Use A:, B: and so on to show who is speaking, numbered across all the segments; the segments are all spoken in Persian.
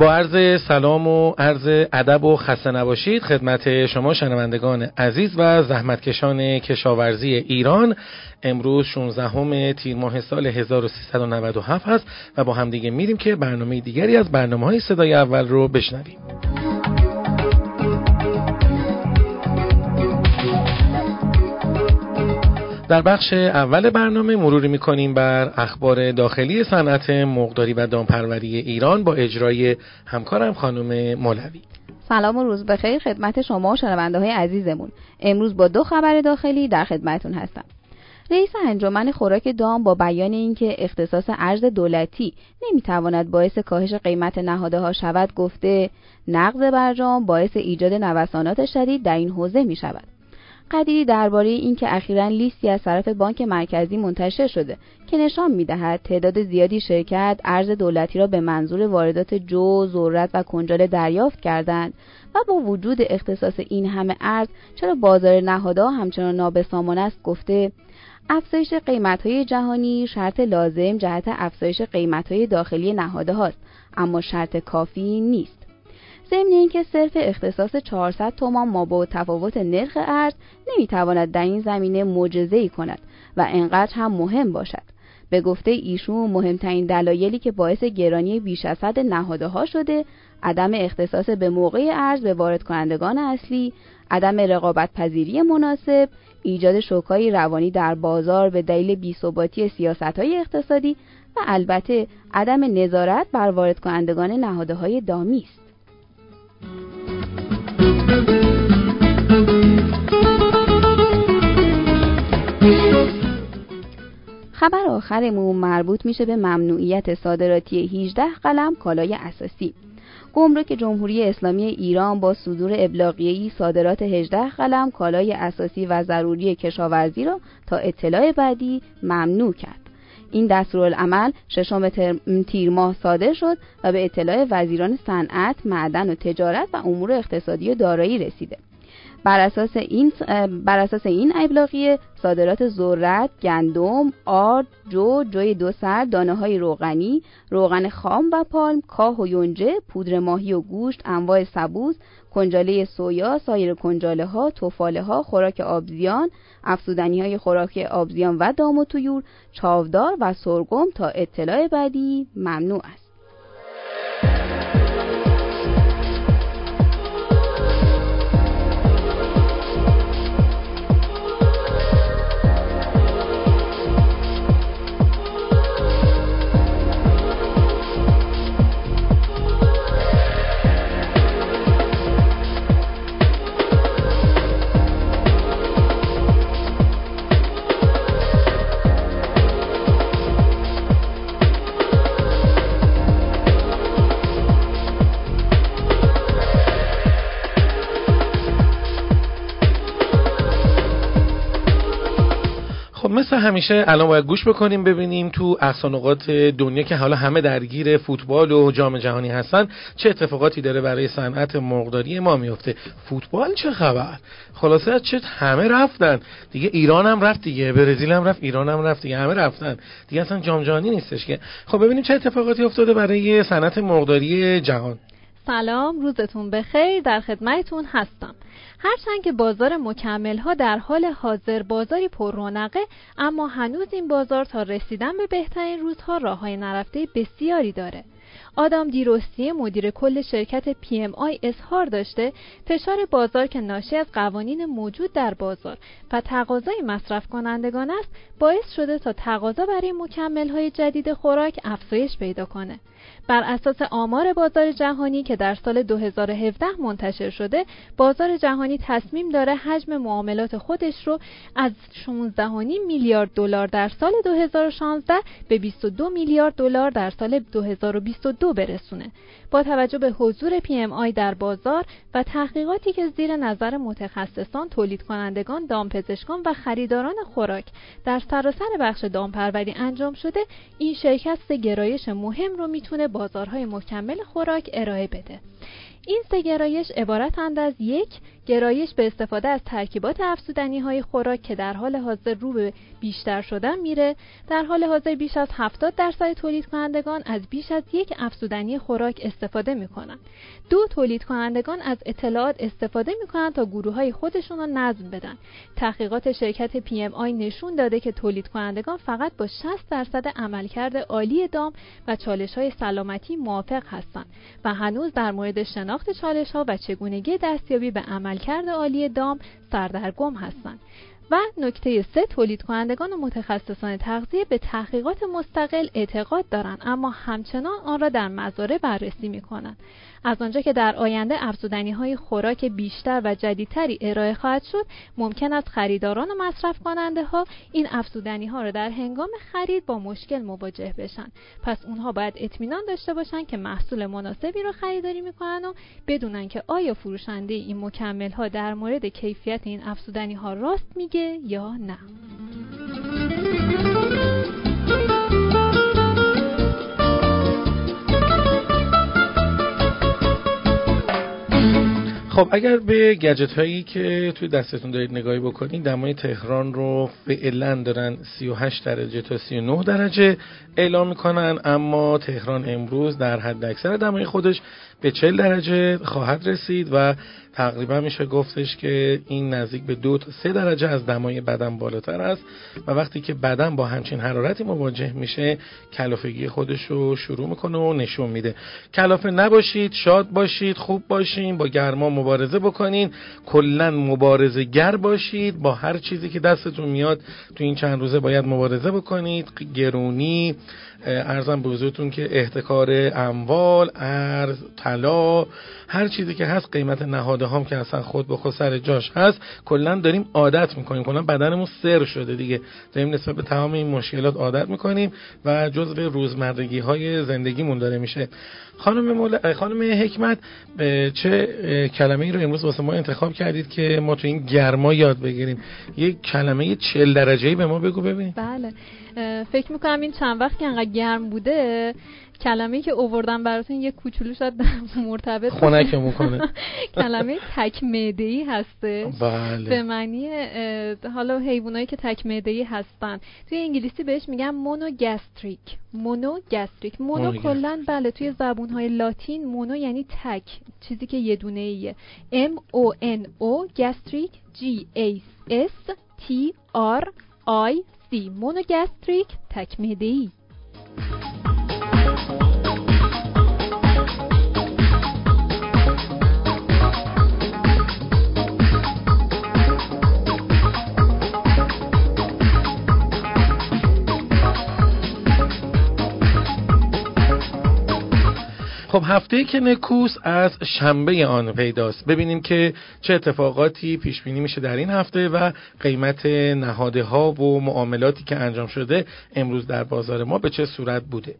A: با عرض سلام و عرض ادب و خسته نباشید خدمت شما شنوندگان عزیز و زحمتکشان کشاورزی ایران. امروز 16 تیر ماه سال 1397 هست و با همدیگه میریم که برنامه دیگری از برنامه های صدای اول رو بشنویم. در بخش اول برنامه مروری می‌کنیم بر اخبار داخلی صنعت مقداری و دامپروری ایران با اجرای همکارم خانم مولوی.
B: سلام و روز بخیر خدمت شما و شنونده های عزیزمون. امروز با دو خبر داخلی در خدمتون هستم. رئیس انجمن خوراک دام با بیان اینکه اختصاص ارز دولتی نمی‌تواند باعث کاهش قیمت نهاده ها شود گفته نقض برجام باعث ایجاد نوسانات شدید در این حوزه می شود قدیری درباره اینکه اخیرا لیستی از طرف بانک مرکزی منتشر شده که نشان می‌دهد تعداد زیادی شرکت ارز دولتی را به منظور واردات جو، ذرت و کنجاله دریافت کردند و با وجود اختصاص این همه ارز چرا بازار نهادها همچنان نابسامان است گفته. افزایش قیمتهای جهانی شرط لازم جهت افزایش قیمتهای داخلی نهاده هاست اما شرط کافی نیست. ضمن اینکه صرف اختصاص 400 تومان ما با تفاوت نرخ ارز نمی‌تواند در این زمینه معجزه ای کند و انقدر هم مهم باشد. به گفته ایشون مهمترین دلایلی که باعث گرانی بیش از حد نهاده ها شده عدم اختصاص به موقع ارز به وارد کنندگان اصلی عدم رقابت پذیری مناسب ایجاد شوکای روانی در بازار به دلیل بیثباتی سیاست های اقتصادی و البته عدم نظارت بر وارد کنندگان نهاده های دامی است. خبر آخرمون مربوط میشه به ممنوعیت صادراتی 18 قلم کالای اساسی. گمرک جمهوری اسلامی ایران با صدور ابلاغیه‌ای صادرات 18 قلم کالای اساسی و ضروری کشاورزی را تا اطلاع بعدی ممنوع کرد. این دستورالعمل ششم تیر ماه صادر شد و به اطلاع وزیران صنعت، معدن و تجارت و امور اقتصادی و دارایی رسیده. بر اساس این بر اساس این ابلاغیه صادرات ذرت، گندم، آرد، جو، جوی دو سر، دانه های روغنی، روغن خام و پالم، کاه و یونجه، پودر ماهی و گوشت، انواع سبوس، کنجاله سویا، سایر کنجاله ها، توفاله ها، خوراک آبزیان، افسودنی های خوراک آبزیان و دام و تویور، چاودار و سرگم تا اطلاع بعدی ممنوع است.
A: همیشه الان باید گوش بکنیم ببینیم تو اقصانقات دنیا که حالا همه درگیر فوتبال و جام جهانی هستن چه اتفاقاتی داره برای صنعت مرغداری ما میفته؟ فوتبال چه خبر؟ خلاصه چه همه رفتن. دیگه ایران هم رفت دیگه برزیل هم رفت ایران هم رفت دیگه همه رفتن. دیگه اصلا جام جهانی نیستش که. خب ببینیم چه اتفاقاتی افتاده برای صنعت مرغداری جهان.
C: سلام روزتون بخیر در خدمتتون هستم. هرچند که بازار مکمل ها در حال حاضر بازاری پر رونقه اما هنوز این بازار تا رسیدن به بهترین روزها راه های نرفته بسیاری داره. آدام دیروستی مدیر کل شرکت آی اظهار داشته فشار بازار که ناشی از قوانین موجود در بازار و تقاضای مصرف کنندگان است باعث شده تا تقاضا برای مکمل های جدید خوراک افزایش پیدا کنه. بر اساس آمار بازار جهانی که در سال 2017 منتشر شده بازار جهانی تصمیم داره حجم معاملات خودش رو از 16.5 میلیارد دلار در سال 2016 به 22 میلیارد دلار در سال 2022 برسونه. با توجه به حضور PMI در بازار و تحقیقاتی که زیر نظر متخصصان تولید کنندگان دامپزشکان و خریداران خوراک در سراسر بخش دامپروری انجام شده این شرکت سه گرایش مهم رو می‌تونه بازارهای مکمل خوراک ارائه بده. این سه گرایش عبارتند از یک گرایش به استفاده از ترکیبات افزودنی های خوراک که در حال حاضر رو به بیشتر شدن میره در حال حاضر بیش از 70 درصد تولید کنندگان از بیش از یک افزودنی خوراک استفاده می‌کنن دو تولید کنندگان از اطلاعات استفاده می‌کنن تا گروه های خودشون رو نظم بدن. تحقیقات شرکت پی ام آی نشون داده که تولید کنندگان فقط با 60 درصد عملکرد عالی دام و چالش های سلامتی موافق هستند و هنوز در مورد شناخت چالش ها و چگونگی دستیابی به عملکرد عالی دام سردرگم هستند. و نکته سه تولید کنندگان و متخصصان تغذیه به تحقیقات مستقل اعتقاد دارند اما همچنان آن را در مزارع بررسی می کنند از آنجا که در آینده افزودنی های خوراک بیشتر و جدیدتری ارائه خواهد شد ممکن است خریداران و مصرف کننده ها این افزودنی ها را در هنگام خرید با مشکل مواجه بشن. پس اونها باید اطمینان داشته باشند که محصول مناسبی را خریداری می‌کنن و بدونن که آیا فروشنده این مکمل ها در مورد کیفیت این افزودنی ها راست میگه یا نه؟
A: خب اگر به گجت هایی که توی دستتون دارید نگاهی بکنید دمای تهران رو فعلا دارن 38 درجه تا 39 درجه اعلام می‌کنن اما تهران امروز در حد اکثر دمای خودش به 40 درجه خواهد رسید و تقریبا میشه گفتش که این نزدیک به دو تا سه درجه از دمای بدن بالاتر است و وقتی که بدن با همچین حرارتی مواجه میشه کلافگی خودش رو شروع می‌کنه و نشون میده. کلافه نباشید شاد باشید خوب باشین با گرما مبارزه بکنین کلا مبارزه گر باشید با هر چیزی که دستتون میاد تو این چند روزه باید مبارزه بکنید. گرونی ارزم به حضورتون که احتکار اموال ارز طلا هر چیزی که هست قیمت نهاده هم که اصلا خود به خود سر جاش هست کلا داریم عادت می‌کنیم. کلا بدنمون سر شده دیگه. داریم نسبت به تمام این مشکلات عادت می‌کنیم و جزء روزمرگی های زندگیمون داره میشه. خانم مولا... خانم حکمت چه کلمه ای رو امروز واسه ما انتخاب کردید که ما تو این گرما یاد بگیریم؟ یک کلمه 40 درجه ای به ما بگو ببین
C: بله. فکر می‌کنم این چند وقت که انقدر گرم بوده کلمه که اووردم براتون یه کوچولو شاید مرتبط
A: خنک می‌کنه
C: کلمه تک ای هسته.
A: بله.
C: به معنی حالا حیوانایی که تک ای هستن. توی انگلیسی بهش میگن مونوگاستریک مونوگاستریک مونو کلا بله توی زبون های لاتین مونو یعنی تک چیزی که یه دونه ایه. M O N O گاستریک G A S T R I C. مونوگاستریک تک ای
A: خب هفته که نکوس از شنبه آن پیداست ببینیم که چه اتفاقاتی پیش بینی میشه در این هفته و قیمت نهاده ها و معاملاتی که انجام شده امروز در بازار ما به چه صورت بوده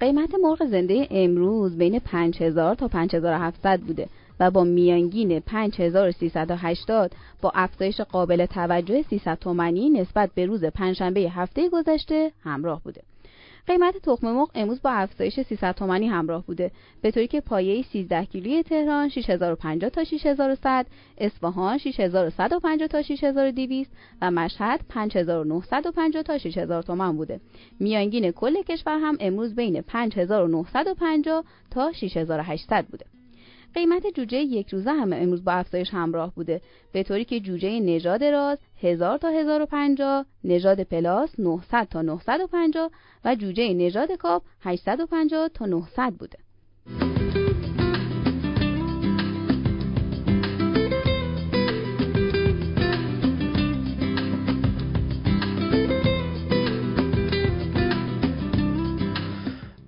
B: قیمت مرغ زنده امروز بین 5000 تا 5700 بوده و با میانگین 5380 با افزایش قابل توجه 300 تومانی نسبت به روز پنجشنبه هفته گذشته همراه بوده. قیمت تخم مرغ امروز با افزایش 300 تومانی همراه بوده. به طوری که پایه 13 کیلویی تهران 6050 تا 6100 اصفهان 6150 تا 6200 و مشهد 5950 تا 6000 تومان بوده. میانگین کل کشور هم امروز بین 5950 تا 6800 بوده. قیمت جوجه یک روزه هم امروز با افزایش همراه بوده. به طوری که جوجه نژاد راز 1000 تا 1050 نژاد پلاس 900 تا 950 و جوجه نژاد کاپ 850 تا 900 بوده.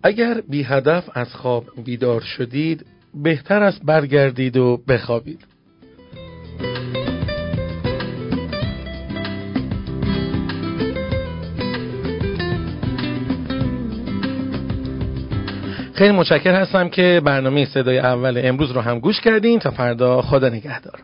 A: اگر بی هدف از خواب بیدار شدید بهتر است برگردید و بخوابید. خیلی متشکر هستم که برنامه صدای اول امروز رو هم گوش کردین. تا فردا خدا نگهدار.